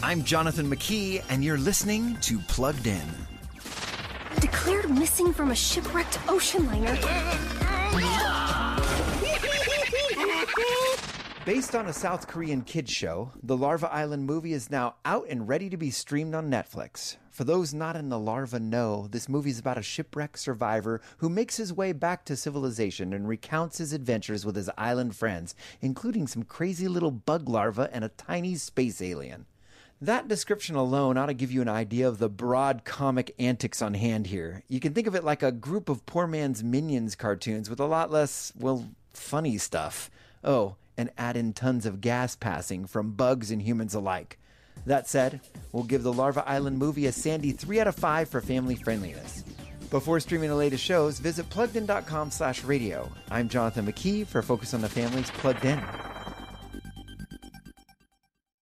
I'm Jonathan McKee, and you're listening to Plugged In. Declared missing from a shipwrecked ocean liner. Based on a South Korean kids show, the Larva Island movie is now out and ready to be streamed on Netflix. For those not in the Larva know, this movie is about a shipwreck survivor who makes his way back to civilization and recounts his adventures with his island friends, including some crazy little bug larva and a tiny space alien. That description alone ought to give you an idea of the broad comic antics on hand here. You can think of it like a group of poor man's minions cartoons with a lot less, well, funny stuff. Oh, and add in tons of gas passing from bugs and humans alike. That said, we'll give the Larva Island movie a sandy 3 out of 5 for family friendliness. Before streaming the latest shows, visit pluggedin.com slash radio. I'm Jonathan McKee for Focus on the Family's Plugged In.